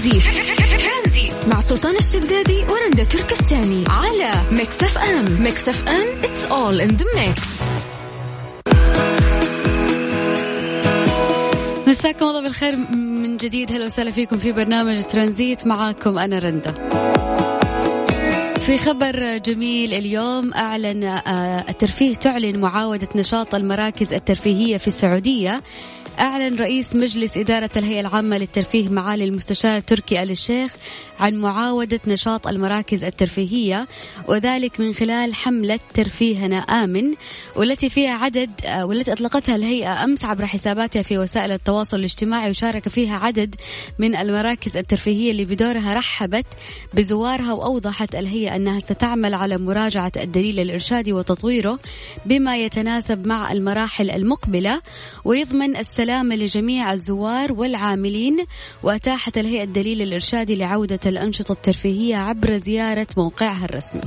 ترانزي مع سلطان الشدادي ورندا تركستاني على Mix FM. Mix FM it's all in the mix. مساكم الله بالخير. من جديد أهلا وسهلا فيكم في برنامج ترانزيت. معاكم أنا رندا. في خبر جميل اليوم أعلن آه، الترفيه تعلن معاودة نشاط المراكز الترفيهية في السعودية أعلن رئيس مجلس إدارة الهيئة العامة للترفيه معالي المستشار تركي آل الشيخ عن معاودة نشاط المراكز الترفيهية وذلك من خلال حملة ترفيهنا آمن والتي فيها عدد آه، والتي أطلقتها الهيئة أمس عبر حساباتها في وسائل التواصل الاجتماعي وشارك فيها عدد من المراكز الترفيهية اللي بدورها رحبت بزوارها وأوضحت الهيئة أنها ستعمل على مراجعة الدليل الإرشادي وتطويره بما يتناسب مع المراحل المقبلة ويضمن السلامة لجميع الزوار والعاملين وأتاحت الهيئة الدليل الإرشادي لعودة الأنشطة الترفيهية عبر زيارة موقعها الرسمي.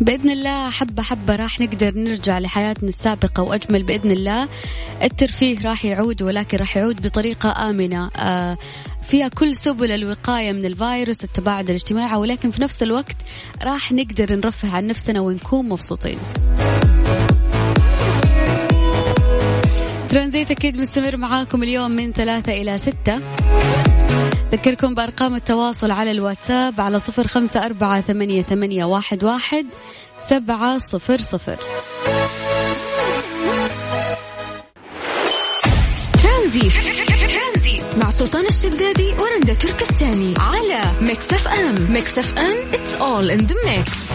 بإذن الله حبة حبة راح نقدر نرجع لحياتنا السابقة وأجمل بإذن الله الترفيه راح يعود ولكن راح يعود بطريقة آمنة آه فيها كل سبل الوقاية من الفيروس التباعد الاجتماعي ولكن في نفس الوقت راح نقدر نرفه عن نفسنا ونكون مبسوطين. ترانزيت أكيد مستمر معاكم اليوم من ثلاثة إلى ستة. ذكركم بأرقام التواصل على الواتساب على صفر خمسة أربعة ثمانية, ثمانية واحد, واحد سبعة صفر صفر. ترانزي مع سلطان الشدادي ورندا تركستاني على Mix FM Mix FM it's all in the mix.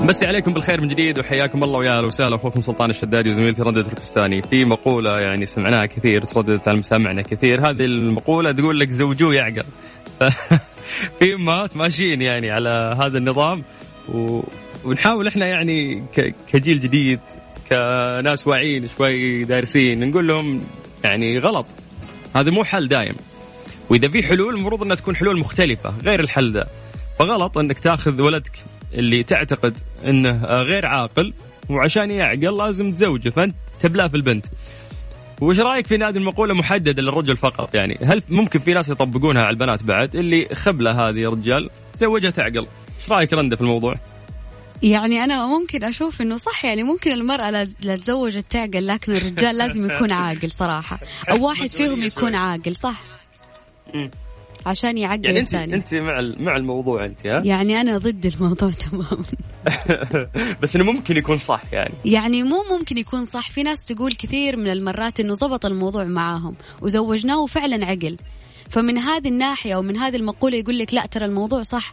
مسي عليكم بالخير من جديد وحياكم الله ويا أهلا وسهلا أخوكم سلطان الشدادي وزميلتي رندة تركستاني. في مقولة يعني سمعناها كثير ترددت على مسامعنا كثير. هذه المقولة تقول لك زوجوه يعقل. في امهات ماشيين يعني على هذا النظام و... ونحاول إحنا يعني ك... كجيل جديد كناس واعيين شوي دارسين نقول لهم يعني غلط. هذا مو حل دايم. وإذا في حلول المفروض إنها تكون حلول مختلفة غير الحل ذا. فغلط إنك تاخذ ولدك اللي تعتقد إنه غير عاقل وعشان يعقل لازم تزوجه فأنت تبلاه في البنت. وش رأيك في هذه المقولة محددة للرجل فقط؟ يعني هل ممكن في ناس يطبقونها على البنات بعد؟ اللي خبلة هذه رجال زوجها تعقل. إيش رأيك رنده في الموضوع؟ يعني أنا ممكن أشوف إنه صح يعني ممكن المرأة لا تزوج تعقل لكن الرجال لازم يكون عاقل صراحة. أو واحد فيهم يكون عاقل صح. عشان يعقل يعني انت الثاني. أنت مع مع الموضوع أنت ها؟ يعني أنا ضد الموضوع تماما. بس إنه ممكن يكون صح يعني. يعني مو ممكن يكون صح. في ناس تقول كثير من المرات إنه ضبط الموضوع معاهم وزوجناه وفعلا عقل. فمن هذه الناحية ومن هذه المقولة يقول لك لا ترى الموضوع صح.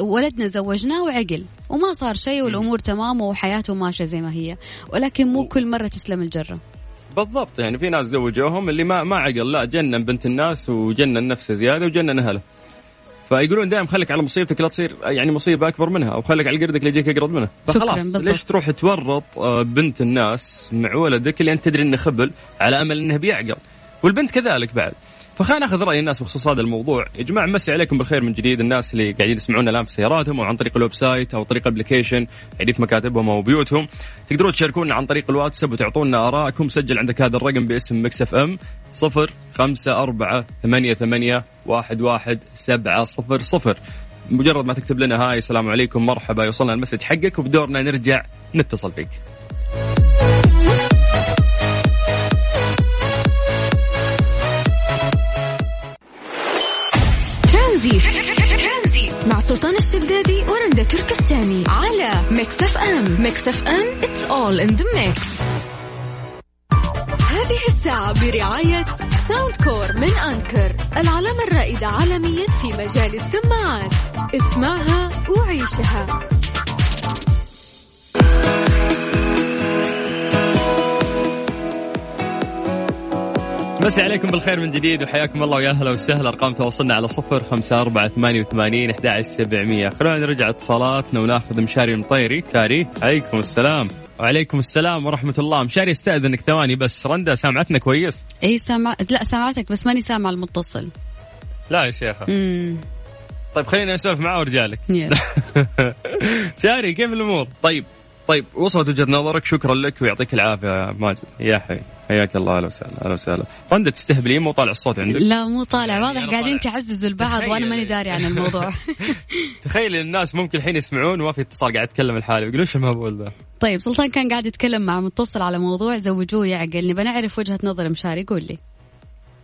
ولدنا زوجناه وعقل وما صار شيء والأمور تمام وحياته ماشية زي ما هي. ولكن مو كل مرة تسلم الجرة. بالضبط يعني في ناس زوجوهم اللي ما ما عقل لا جنن بنت الناس وجنن نفسه زيادة وجنن أهله. فيقولون دائما خليك على مصيبتك لا تصير يعني مصيبة أكبر منها أو خليك على قردك اللي يجيك أقرد منه. فخلاص ليش تروح تورط آه، بنت الناس مع ولدك اللي انت تدري إنه خبل على أمل إنه بيعقل. والبنت كذلك بعد. فخلينا ناخذ رأي الناس بخصوص هذا الموضوع. يا جماعة مسي عليكم بالخير من جديد. الناس اللي قاعدين يسمعونا الآن في سياراتهم أو عن طريق ال website أو طريق application قاعدين في مكاتبهم أو بيوتهم تقدرون تشاركونا عن طريق الواتساب وتعطونا آرائكم. سجل عندك هذا الرقم باسم Mix FM صفر خمسة أربعة ثمانية ثمانية واحد واحد سبعة صفر صفر. مجرد ما تكتب لنا hi السلام عليكم مرحبا يوصلنا ال message حقك وبدورنا نرجع نتصل فيك. سلطان الشدادي ورندا تركستاني على Mix FM Mix FM it's all in the mix. هذه الساعة برعاية Soundcore من Anker العلامة الرائدة عالميا في مجال السماعات. اسمعها وعيشها. مسي عليكم بالخير من جديد وحياكم الله ويا أهلا وسهلا. أرقام تواصلنا على صفر خمسة أربعة ثمانية وثمانين أحد سبعمية. خلونا نرجع اتصالاتنا وناخذ مشاري المطيري كاري عليكم السلام. وعليكم السلام ورحمة الله. مشاري استأذنك ثواني بس. رندا سامعتنا كويس؟ إي سامع لا سامعتك بس ماني سامع المتصل. لا يا شيخة. امم طيب خلينا نسولف معاه وأرجع لك. شاري كيف الأمور؟ طيب. طيب وصلت وجهة نظرك. شكرا لك ويعطيك العافية يا ماجد. يا حي حياك الله. أهلا وسهلا أهلا وسهلا. رندا تستهبلين؟ مو طالع الصوت عندك؟ لا مو طالع. يعني واضح قاعدين. تعززوا البعض وأنا. ماني داري عن الموضوع. تخيل الناس ممكن الحين يسمعون وما في اتصال قاعد اتكلم الحالي. يقولون إيش المهبول ذا طيب سلطان كان قاعد يتكلم مع متصل على موضوع زوجوه يعقل. نبى نعرف وجهة نظر مشاري. قول لي.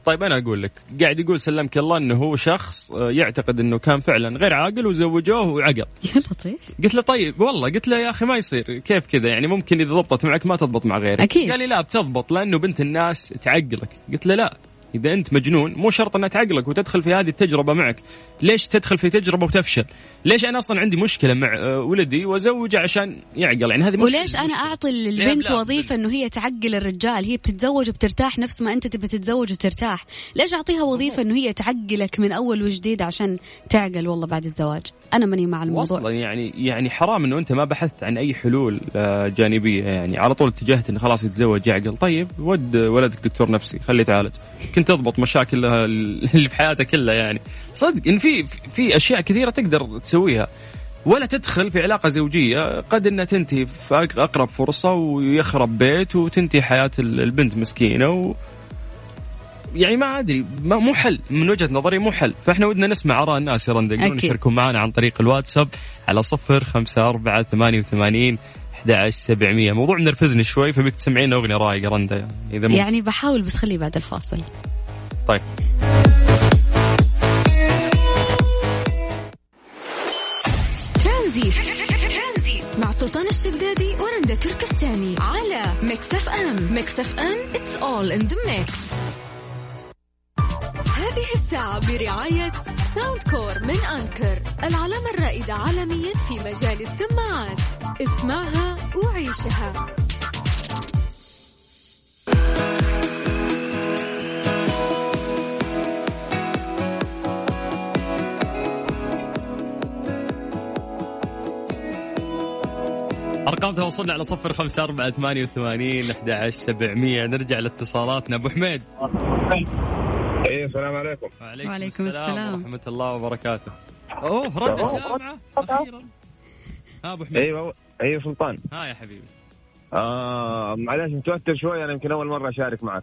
طيب أنا أقول لك قاعد يقول سلمك الله إنه هو شخص آه، يعتقد إنه كان فعلا غير عاقل وزوجوه وعقل. يا لطيف. قلت له طيب والله قلت له يا أخي ما يصير كيف كذا؟ يعني ممكن إذا ضبطت معك ما تضبط مع غيرك. أكيد. قال لي لا بتضبط لأنه بنت الناس تعقلك. قلت له لا. إذا أنت مجنون مو شرط إنها تعقلك وتدخل في هذه التجربة معك. ليش تدخل في تجربة وتفشل؟ ليش أنا أصلا عندي مشكلة مع آه، ولدي وأزوجه عشان يعقل؟ يعني هذه وليش أنا. أعطي لا؟ وظيفة إنه هي تعقل الرجال؟ هي بتتزوج وبترتاح نفس ما أنت تبي تتزوج وترتاح. ليش أعطيها وظيفة إنه هي تعقلك من أول وجديد عشان تعقل والله بعد الزواج؟ أنا ماني مع الموضوع. أصلا يعني يعني حرام إنه أنت ما بحثت عن أي حلول آه، جانبية يعني. على طول اتجهت انه خلاص يتزوج يعقل. طيب ود ولدك دكتور نفسي خليه يتعالج. كنت تضبط مشاكل اللي في حياته كلها يعني. صدق إن في في أشياء كثيرة تقدر تسويها. ولا تدخل في علاقة زوجية قد إنها تنتهي في أقرب فرصة ويخرب بيت وتنتهي حياة ال- البنت مسكينة و يعني ما أدري ما مو حل من وجهة نظري مو حل. فإحنا ودنا نسمع آراء الناس يا رندا يقدرون. يشاركون معنا عن طريق الواتساب على صفر خمسة أربعة ثمانية وثمانين 11 700 موضوع منرفزني شوي فبيك تسمعين أغنية رايقة رندا يعني إذا مو يعني بحاول بس خليه بعد الفاصل. طيب. مع سلطان الشدادي ورندا تركستاني. على Mix FM. Mix FM it's all in the mix. هذه الساعة برعاية Soundcore من Anker العلامة الرائدة عالميا في مجال السماعات. اسمعها وعيشها. ارقام تواصلنا على صفر خمسة أربعة ثمانية وثمانين أحد عشر سبعمية. نرجع لاتصالاتنا. أبو حميد. السلام عليكم. وعليكم, وعليكم السلام. ورحمة الله وبركاته. أوه رد سامعة أخيرا. ها أبو حميد. أيوه أيوه سلطان. ها يا حبيبي. آه معلش متوتر شوي أنا يمكن أول مرة أشارك معك.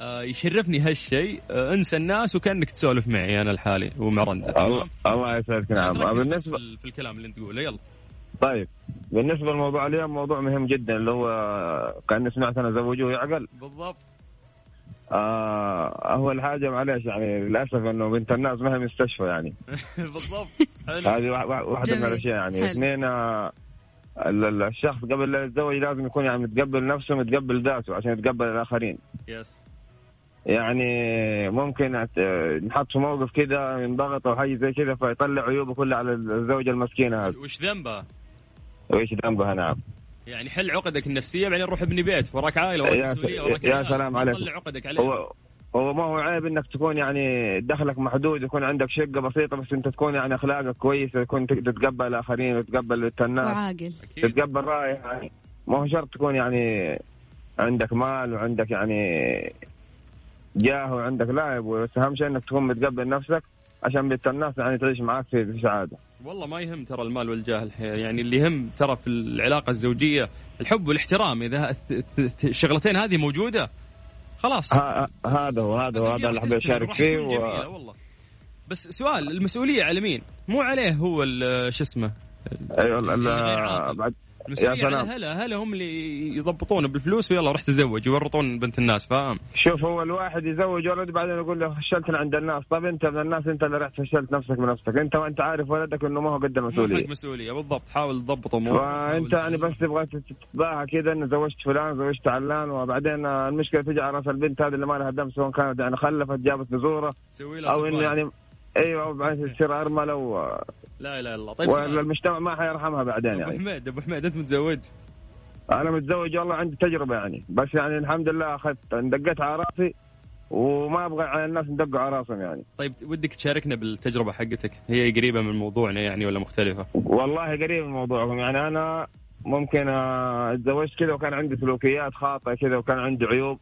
آه يشرفني هالشيء. آه انسى الناس وكأنك تسولف معي أنا لحالي ومع رندا الله الله يسعدك. نعم. بالنسبة في, ال- في الكلام اللي أنت تقوله. يلا. طيب. بالنسبة لموضوع اليوم موضوع مهم جدا اللي هو كأن سمعت أنا زوجوه يعقل. بالضبط. آه اول حاجة معلش يعني للأسف إنه بنت الناس ما هي مستشفى يعني. بالضبط. حلو. هذه وا- وا- واحدة من. الأشياء يعني. اثنين آه، ال- ال- الشخص قبل لا يتزوج لازم يكون يعني متقبل نفسه متقبل ذاته عشان يتقبل الآخرين. يس يعني ممكن نحط في موقف كده ينضغط أو حاجة زي كذا فيطلع عيوبه كلها على الزوجة المسكينة هذه. وش ذنبه؟ وإيش ذنبها نعم. يعني حل عقدك النفسية بعدين روح ابني بيت وراك عائلة وراك مسؤولية وراك يا. سلام عليك. تطلع عقدك عليه هو هو ما هو عيب إنك تكون يعني دخلك محدود يكون عندك شقة بسيطة بس أنت تكون يعني أخلاقك كويسة تكون تتقبل الآخرين وتتقبل الناس وعاقل تتقبل رأي يعني. ما هو شرط تكون يعني عندك مال وعندك يعني جاه وعندك لا يا أبوي بس أهم شيء إنك تكون متقبل نفسك عشان بنت الناس يعني تعيش معاك في في سعادة. والله ما يهم ترى المال والجاه الحين يعني اللي يهم ترى في العلاقة الزوجية الحب والاحترام إذا الشغلتين هذه موجودة خلاص. ها هذا هو هذا هو هذا اللي حبيت أشارك فيه و... والله. بس سؤال المسؤولية على مين؟ مو عليه هو شو اسمه؟ أيوه المسؤوليه يا على. هلا هلا هم اللي يضبطونه بالفلوس ويلا روح تزوج يورطون بنت الناس فاهم؟ شوف هو الواحد يزوج ولد بعدين يقول له فشلت عند الناس. طب انت من الناس انت اللي رحت فشلت نفسك بنفسك انت وانت عارف ولدك إنه ما هو قد المسؤوليه مسؤولية. بالضبط. حاول تضبط أمورك. فانت يعني بس تبغى تتباهى كذا إنه زوجت فلان زوجت علان وبعدين المشكلة تجي على راس البنت هذه اللي ما لها دم سواء كانت يعني خلفت جابت له أو إنه. يعني أيوه وبعدين تصير ارمله و... لا إله إلا الله. طيب. والمجتمع ما حيرحمها بعدين أبو يعني. حميد أبو حميد أنت متزوج؟ أنا متزوج والله عندي تجربة يعني. بس يعني الحمد لله أخذت دقيت على رأسي وما أبغى على الناس ندقوا على رأسهم يعني. طيب ودك تشاركنا بالتجربة حقتك. هي قريبة من موضوعنا يعني ولا مختلفة؟ والله قريب من موضوعكم يعني. أنا ممكن أتزوجت كذا وكان عندي سلوكيات خاطئة كذا وكان عندي عيوب.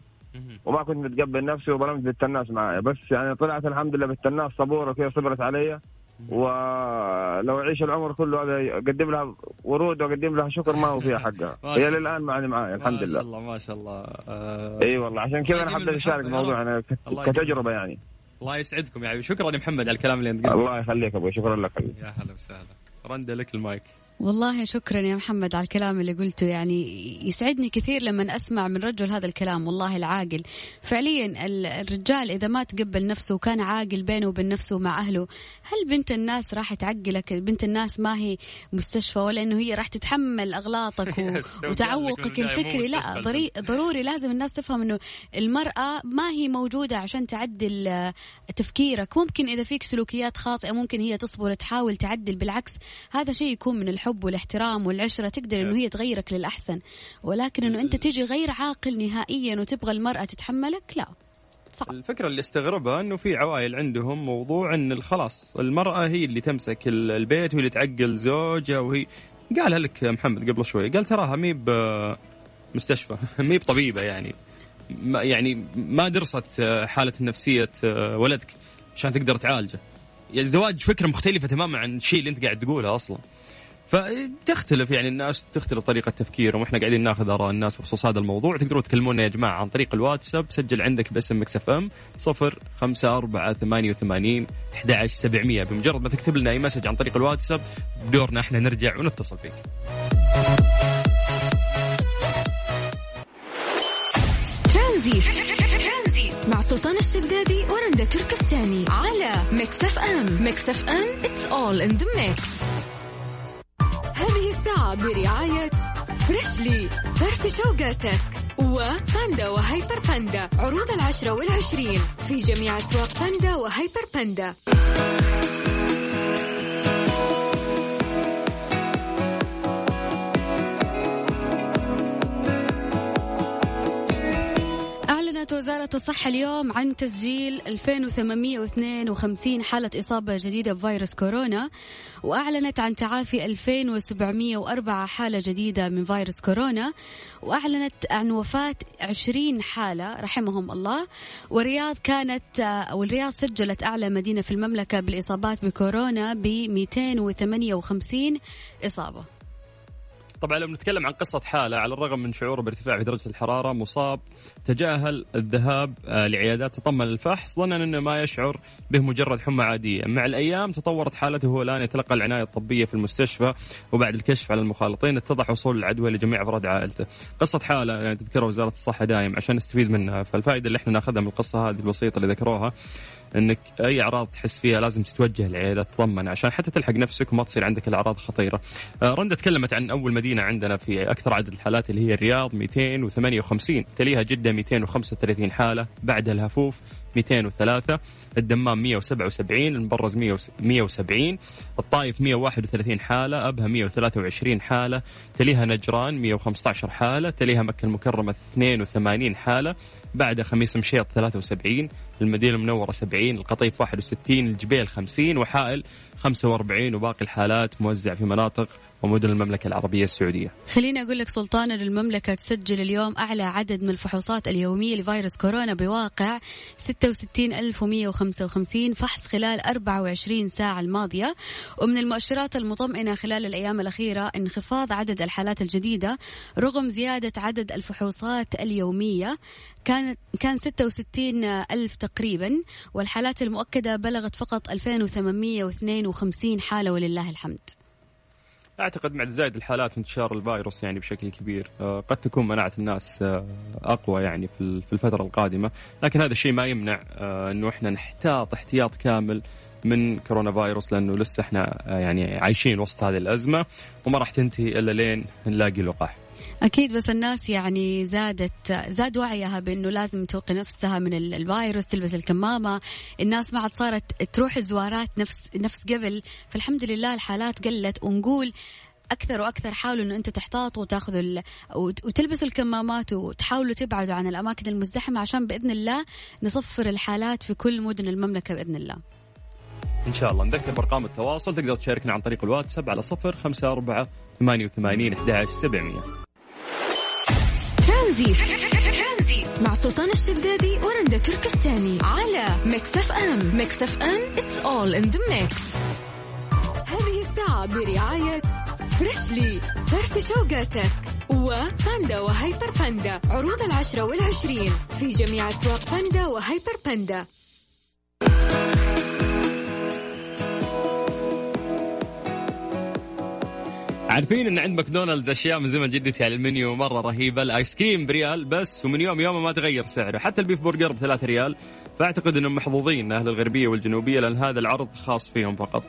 وما كنت متقبل نفسي وظلمت بنت الناس معايا. بس يعني طلعت الحمد لله بنت الناس صبوره كذا صبرت علي. ولو أعيش العمر كله هذا اقدم لها ورود وأقدم لها شكر ما هو فيها حقها. هي للآن معي معي الحمد لله. ما شاء الله ما شاء الله. آه إي والله عشان كذا أنا حبيت أشارك الموضوع أنا كتجربة يعني. الله يسعدكم يا شكرا يا محمد على الكلام اللي أنت قلته. الله يخليك أبوي شكرا لك. يا هلا وسهلا. رندا لك المايك. والله شكرا يا محمد على الكلام اللي قلته. يعني يسعدني كثير لما أسمع من رجل هذا الكلام والله العاقل. فعليا الرجال إذا ما تقبل نفسه وكان عاقل بينه وبين نفسه ومع أهله هل بنت الناس راح تعقلك؟ بنت الناس ما هي مستشفى ولا إنه هي راح تتحمل أغلاطك وتعوقك الفكري. لا ضروري لازم الناس تفهم إنه المرأة ما هي موجودة عشان تعدل تفكيرك. ممكن إذا فيك سلوكيات خاطئة ممكن هي تصبر تحاول تعدل. بالعكس هذا شيء يكون من الحب. الحب والاحترام والعشرة تقدر إنه هي تغيرك للأحسن. ولكن إنه أنت تجي غير عاقل نهائيا وتبغى المرأة تتحملك لا. صعب. الفكرة اللي استغربها إنه في عوائل عندهم موضوع إن خلاص المرأة هي اللي تمسك البيت وهي اللي تعقل زوجها وهي قالها لك محمد قبل شوي قال تراها مي بمستشفى مي بطبيبة يعني. ما يعني ما درست حالة نفسية ولدك عشان تقدر تعالجه. يعني الزواج فكرة مختلفة تماما عن الشيء اللي أنت قاعد تقوله أصلا. فتختلف يعني الناس تختلف طريقة تفكيرهم. وإحنا قاعدين ناخذ آراء الناس بخصوص هذا الموضوع. تقدروا تكلمونا يا جماعة عن طريق الواتساب. سجل عندك باسم Mix FM 0 5 4 88 11 700 بمجرد ما تكتب لنا أي message عن طريق الواتساب بدورنا إحنا نرجع ونتصل فيك. ترانزيت. مع سلطان الشدادي ورندا تركستاني. على Mix FM. Mix FM it's all in the mix. الساعة برعاية Freshly فرفش وقاتك. وباندا وهيبر باندا. عروض العشرة والعشرين. في جميع أسواق باندا وهيبر باندا. أعلنت وزارة الصحة اليوم عن تسجيل 2852 حالة إصابة جديدة بفيروس كورونا وأعلنت عن تعافي 2704 حالة جديدة من فيروس كورونا وأعلنت عن وفاة 20 حالة رحمهم الله. والرياض كانت والرياض سجلت أعلى مدينة في المملكة بالإصابات بكورونا ب 258 إصابة. طبعا لو نتكلم عن قصة حالة على الرغم من شعوره بارتفاع في درجة الحرارة مصاب تجاهل الذهاب آه، لعيادات تطمن الفحص ظنا أنه ما يشعر به مجرد حمى عادية. مع الأيام تطورت حالته هو الآن يتلقى العناية الطبية في المستشفى وبعد الكشف على المخالطين اتضح وصول العدوى لجميع أفراد عائلته. قصة حالة يعني تذكرها وزارة الصحة دائم عشان نستفيد منها. فالفائدة اللي إحنا ناخذها من القصة هذه البسيطة اللي ذكروها إنك أي أعراض تحس فيها لازم تتوجه للعياده تطمن عشان حتى تلحق نفسك وما تصير عندك الأعراض خطيرة. آه، رندا تكلمت عن أول مدينة عندنا في أكثر عدد الحالات اللي هي الرياض 258 تليها جدة 235 حالة بعدها الهفوف 203 الدمام 177 المبرز 170 الطائف 131 حالة أبها 123 حالة تليها نجران 115 حالة تليها مكة المكرمة 82 حالة بعد خميس مشيط 73 المدينة المنورة 70 القطيف 61 الجبيل 50 وحائل 45 وباقي الحالات موزع في مناطق ومدن المملكة العربية السعودية. خليني أقول لك سلطان أن المملكة تسجل اليوم أعلى عدد من الفحوصات اليومية لفيروس كورونا بواقع 66155 فحص خلال 24 ساعة الماضية. ومن المؤشرات المطمئنة خلال الأيام الأخيرة انخفاض عدد الحالات الجديدة رغم زيادة عدد الفحوصات اليومية. كانت كان 66 ألف تقريبا والحالات المؤكدة بلغت فقط 2852 حالة ولله الحمد. أعتقد مع زايد الحالات وانتشار الفيروس يعني بشكل كبير آه، قد تكون مناعه الناس آه، أقوى يعني في الفترة القادمة لكن هذا الشيء ما يمنع آه، إنه إحنا نحتاط احتياط كامل من كورونا فيروس لأنه لسه إحنا يعني عايشين وسط هذه الأزمة وما راح تنتهي إلا لين نلاقي لقاح. أكيد بس الناس يعني زادت زاد وعيها بأنه لازم توقي نفسها من الفيروس تلبس الكمامة. الناس ما عاد صارت تروح زوارات نفس نفس قبل. فالحمد لله الحالات قلت ونقول أكثر وأكثر حاولوا إنه أنتم تحتاطوا وتاخذوا ال... وتلبسوا الكمامات وتحاولوا تبعدوا عن الأماكن المزدحمة عشان بإذن الله نصفر الحالات في كل مدن المملكة بإذن الله. إن شاء الله. نذكر بأرقام التواصل تقدر تشاركنا عن طريق الواتساب على صفر خمسة أربعة ثمانية وثمانين أحد سبعمية. ترانزيت. مع سلطان الشدادي ورندا تركستاني على Mix FM. Mix FM it's all in the mix. هذه الساعة برعاية Freshly فرفش وقاتك وباندا وهيبر باندا. عروض العشرة والعشرين في جميع أسواق باندا وهيبر باندا. عارفين إن عند ماكدونالدز أشياء من زمن جدتي على المنيو مرة رهيبة الآيس كريم بريال بس ومن يوم يوم ما تغير سعره. حتى ال beef burger بثلاث ريال فأعتقد إنهم محظوظين أهل الغربية والجنوبية لأن هذا العرض خاص فيهم فقط.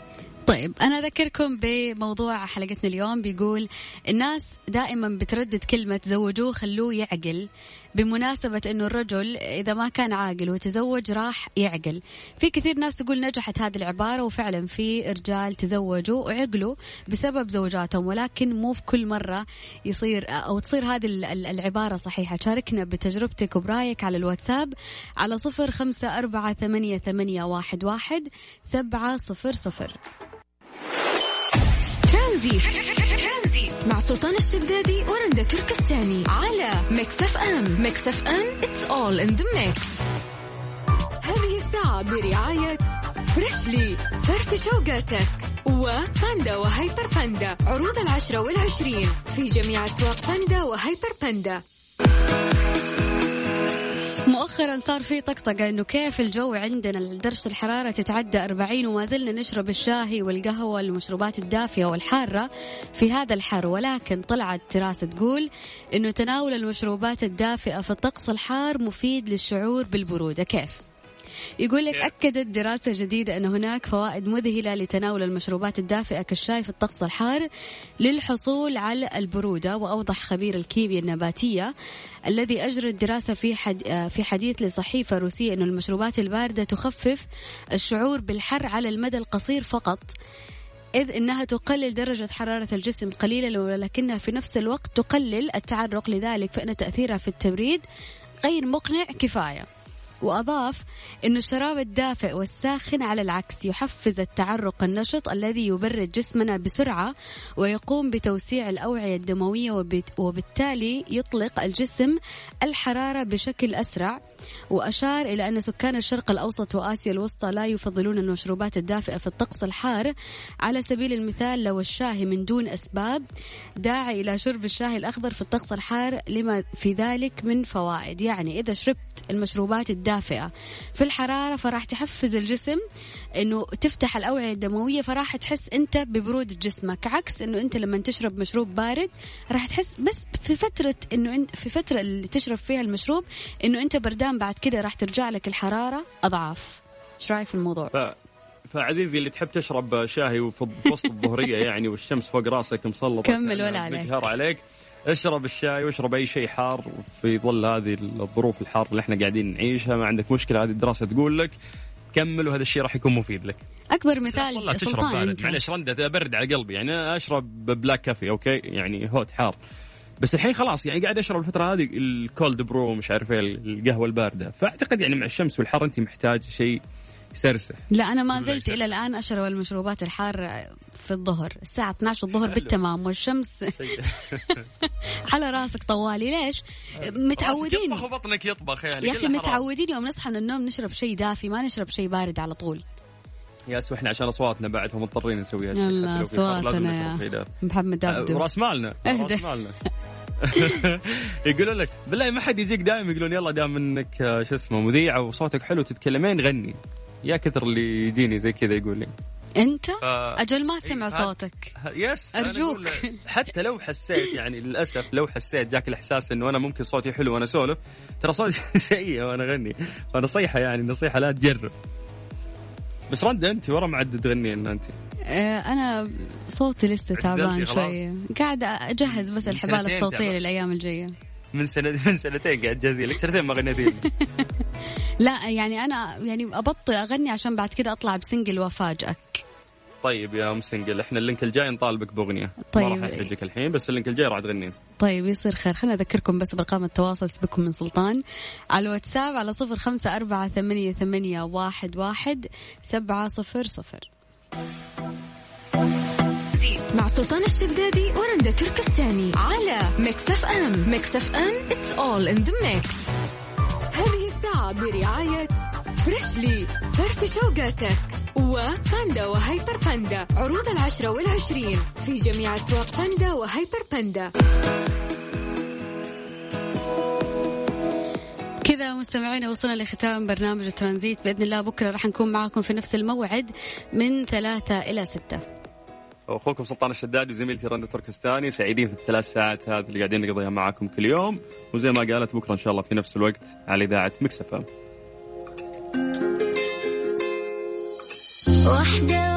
طيب أنا أذكركم بموضوع حلقتنا اليوم بيقول الناس دائما بتردد كلمة زوجوه خلوه يعقل. بمناسبة أنه الرجل إذا ما كان عاقل وتزوج راح يعقل. في كثير ناس تقول نجحت هذه العبارة وفعلا في رجال تزوجوا وعقلوا بسبب زوجاتهم ولكن مو في كل مرة يصير أو تصير هذه العبارة صحيحة. شاركنا بتجربتك وبرايك على الواتساب على صفر خمسة أربعة ثمانية, ثمانية واحد, واحد سبعة صفر صفر. ترانزيت مع سلطان الشدادي ورندا تركستاني على Mix FM. Mix FM it's all in the mix. هذه الساعة برعاية Freshly فرفش وقاتك. وباندا وهيبر باندا عروض العشرة والعشرين. في جميع أسواق باندا وهيبر باندا مؤخرا صار في طقطقة إنه كيف الجو عندنا درجة الحرارة تتعدى 40 وما زلنا نشرب الشاهي والقهوة والمشروبات الدافية والحارة في هذا الحر ولكن طلعت دراسة تقول إنه تناول المشروبات الدافئة في الطقس الحار مفيد للشعور بالبرودة كيف؟ يقول لك أكدت دراسة جديدة أن هناك فوائد مذهلة لتناول المشروبات الدافئة كالشاي في الطقس الحار للحصول على البرودة وأوضح خبير الكيمياء النباتية الذي أجرى الدراسة في حد في حديث لصحيفة روسية أن المشروبات الباردة تخفف الشعور بالحر على المدى القصير فقط إذ أنها تقلل درجة حرارة الجسم قليلا ولكنها في نفس الوقت تقلل التعرق لذلك فإن تأثيرها في التبريد غير مقنع كفاية. وأضاف أن الشراب الدافئ والساخن على العكس يحفز التعرق النشط الذي يبرد جسمنا بسرعة ويقوم بتوسيع الأوعية الدموية وبالتالي يطلق الجسم الحرارة بشكل أسرع. وأشار إلى أن سكان الشرق الأوسط وآسيا الوسطى لا يفضلون المشروبات الدافئة في الطقس الحار. على سبيل المثال لو الشاي من دون أسباب داعي إلى شرب الشاي الأخضر في الطقس الحار لما في ذلك من فوائد. يعني إذا شربت المشروبات الدافئة. في الحرارة فراح تحفز الجسم إنه تفتح الأوعية الدموية فراح تحس أنت ببروده جسمك. عكس إنه أنت لما تشرب مشروب بارد راح تحس بس في فترة إنه انت في فترة اللي تشرب فيها المشروب إنه أنت بردان بعد كده راح ترجع لك الحرارة أضعاف. إيش رأيك في الموضوع؟ ف... فعزيزي اللي تحب تشرب شاي في وسط الظهرية يعني والشمس فوق راسك مسلطة كمل ولا عليك. عليك. اشرب الشاي واشرب أي شيء حار في ظل هذه الظروف الحار اللي إحنا قاعدين نعيشها. ما عندك مشكلة هذه الدراسة تقول لك كمل وهذا الشيء راح يكون مفيد لك. أكبر مثال والله تشرب بارد. معلش رندة برد على قلبي. يعني أنا أشرب black coffee okay؟ يعني hot حار. بس الحين خلاص يعني قاعد أشرب الفترة هذه ال cold brew مش عارف إيه القهوة الباردة. فأعتقد يعني مع الشمس والحر أنت محتاج شيء يسرسح لا أنا ما زلت إلى الآن اشرب المشروبات الحارة في الظهر. الساعة 12 الظهر بالتمام والشمس على راسك طوالي. ليش؟ متعودين. يطبخ وبطنك يطبخ. يعني يا أخي متعودين. يوم نصحى من النوم نشرب شيء دافي ما نشرب شيء بارد على طول. يا إحنا عشان أصواتنا بعد فمضطرين نسوي هالشيء الله أصواتنا يا محمد دبدب وراس مالنا. راس مالنا. يقولون لك بالله ما حد يجيك دائما يقولون يلا دام إنك شو اسمه مذيعه وصوتك حلو تتكلمين غني. يا كثر اللي يجيني زي كذا يقول لي. انت؟ ف... أجل ما سمع صوتك. يس أرجوك. حتى لو حسيت يعني للأسف لو حسيت جاك الإحساس إنه أنا ممكن صوتي حلو وأنا أسولف ترى صوتي سيء وأنا أغني. فنصيحه يعني نصيحة لا تجرب. بس رد أنت ورا معد تغنين أنت. آه، أنا صوتي لسه تعبان شوية قاعدة أجهز بس الحبال الصوتية للأيام الجاية. من سنة من سنتين قاعد جازي لك سنتين ما غنيتي لا يعني أنا يعني ابطل أغني عشان بعد كذا أطلع بسنجل وأفاجئك. طيب يا أم single إحنا ال link الجاي نطالبك بأغنية. طيب. ما راح احرجك الحين بس ال link الجاي راح تغنين. طيب يصير خير. خلينا أذكركم بس بأرقام التواصل سيبكم من سلطان. على الواتساب على صفر خمسة أربعة ثمانية, ثمانية واحد, واحد سبعة صفر صفر. مع سلطان الشدادي ورندا تركستاني على Mix FM. Mix FM it's all in the mix. هذه الساعة برعاية Freshly فرفش وقاتك وباندا وهيبر باندا. عروض العشرة والعشرين في جميع أسواق باندا وهيبر باندا. كذا مستمعينا وصلنا لختام برنامج ترانزيت بإذن الله بكرة راح نكون معكم في نفس الموعد من ثلاثة إلى ستة. أخوكم سلطان الشدادي وزميلتي رندا تركستاني سعيدين في الثلاث ساعات هذه اللي قاعدين نقضيها معاكم كل يوم. وزي ما قالت بكرة إن شاء الله في نفس الوقت على إذاعة مكسفه واحدة